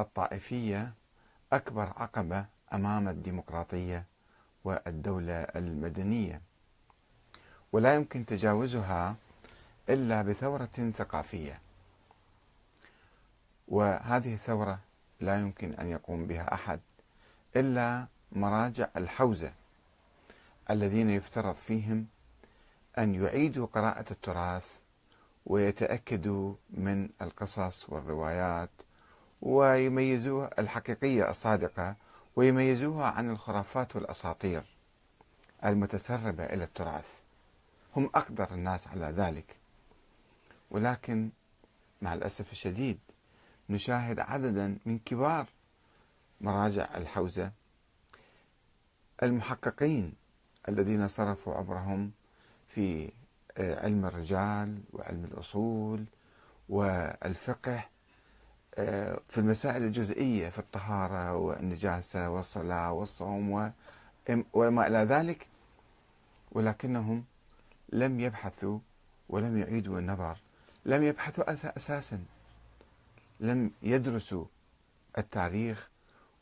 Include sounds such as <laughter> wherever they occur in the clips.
الطائفية أكبر عقبة أمام الديمقراطية والدولة المدنية ولا يمكن تجاوزها إلا بثورة ثقافية. وهذه الثورة لا يمكن أن يقوم بها أحد إلا مراجع الحوزة الذين يفترض فيهم أن يعيدوا قراءة التراث ويتأكدوا من القصص والروايات ويميزوها الحقيقية الصادقة ويميزوها عن الخرافات والأساطير المتسربة إلى التراث. هم أقدر الناس على ذلك. ولكن مع الأسف الشديد نشاهد عددا من كبار مراجع الحوزة المحققين الذين صرفوا عمرهم في آه، علم الرجال وعلم الأصول والفقه في المسائل الجزئية في الطهارة والنجاسة والصلاة والصوم وما إلى ذلك ولكنهم لم يبحثوا ولم يعيدوا النظر لم يبحثوا أساسا لم يدرسوا التاريخ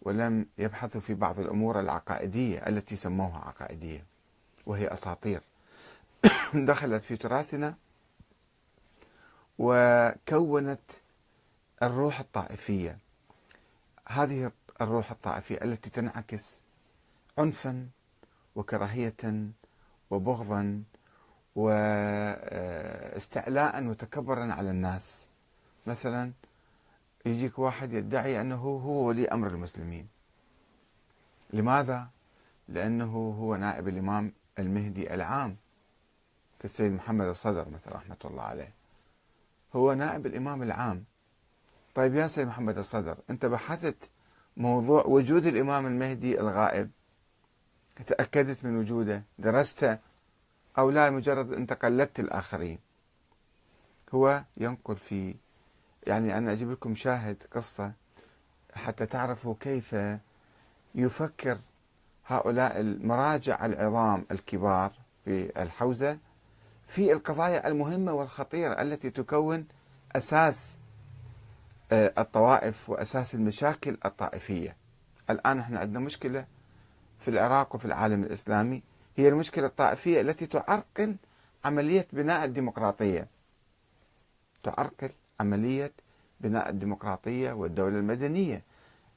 ولم يبحثوا في بعض الأمور العقائدية التي سموها عقائدية وهي أساطير. <coughs> دخلت في تراثنا وكونت الروح الطائفية. هذه الروح الطائفية التي تنعكس عنفا وكراهية وبغضا واستعلاء وتكبرا على الناس. مثلا يجيك واحد يدعي أنه هو ولي أمر المسلمين. لماذا؟ لأنه هو نائب الإمام المهدي العام كالسيد محمد الصدر مثلا رحمة الله عليه. هو نائب الإمام العام. طيب يا سيد محمد الصدر أنت بحثت موضوع وجود الإمام المهدي الغائب. تأكدت من وجوده درسته أو لا مجرد أنت قلدت الآخرين. هو ينقل في يعني أنا أجيب لكم شاهد قصة حتى تعرفوا كيف يفكر هؤلاء المراجع العظام الكبار في الحوزة في القضايا المهمة والخطيرة التي تكون أساس الطوائف وأساس المشاكل الطائفية. الآن إحنا عندنا مشكلة في العراق وفي العالم الإسلامي. هي المشكلة الطائفية التي تعرقل عملية بناء الديمقراطية. تعرقل عملية بناء الديمقراطية والدولة المدنية.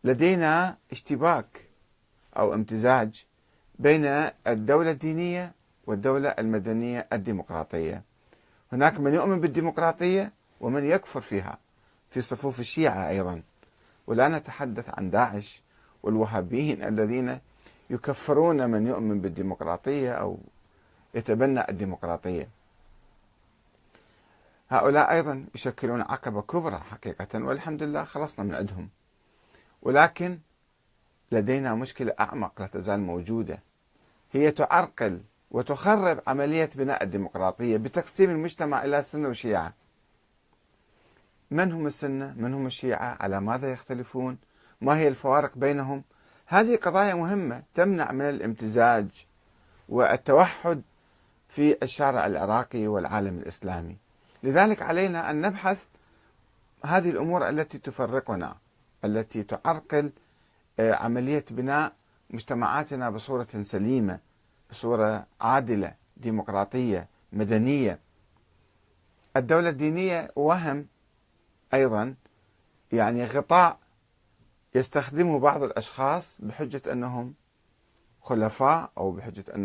لدينا اشتباك أو امتزاج بين الدولة الدينية والدولة المدنية الديمقراطية. هناك من يؤمن بالديمقراطية ومن يكفر فيها. في صفوف الشيعة أيضا. ولا نتحدث عن داعش والوهابيين الذين يكفرون من يؤمن بالديمقراطية أو يتبنى الديمقراطية. هؤلاء أيضا يشكلون عقبة كبرى حقيقة والحمد لله خلصنا من عندهم. ولكن لدينا مشكلة أعمق لا تزال موجودة. هي تعرقل وتخرب عملية بناء الديمقراطية بتقسيم المجتمع إلى سنة وشيعة. من هم السنة؟ من هم الشيعة؟ على ماذا يختلفون؟ ما هي الفوارق بينهم؟ هذه قضايا مهمة تمنع من الامتزاج والتوحد في الشارع العراقي والعالم الإسلامي. لذلك علينا أن نبحث هذه الأمور التي تفرقنا التي تعرقل آه، عملية بناء مجتمعاتنا بصورة سليمة بصورة عادلة ديمقراطية مدنية. الدولة الدينية وهم أيضا يعني غطاء يستخدمه بعض الأشخاص بحجة أنهم خلفاء أو بحجة أنهم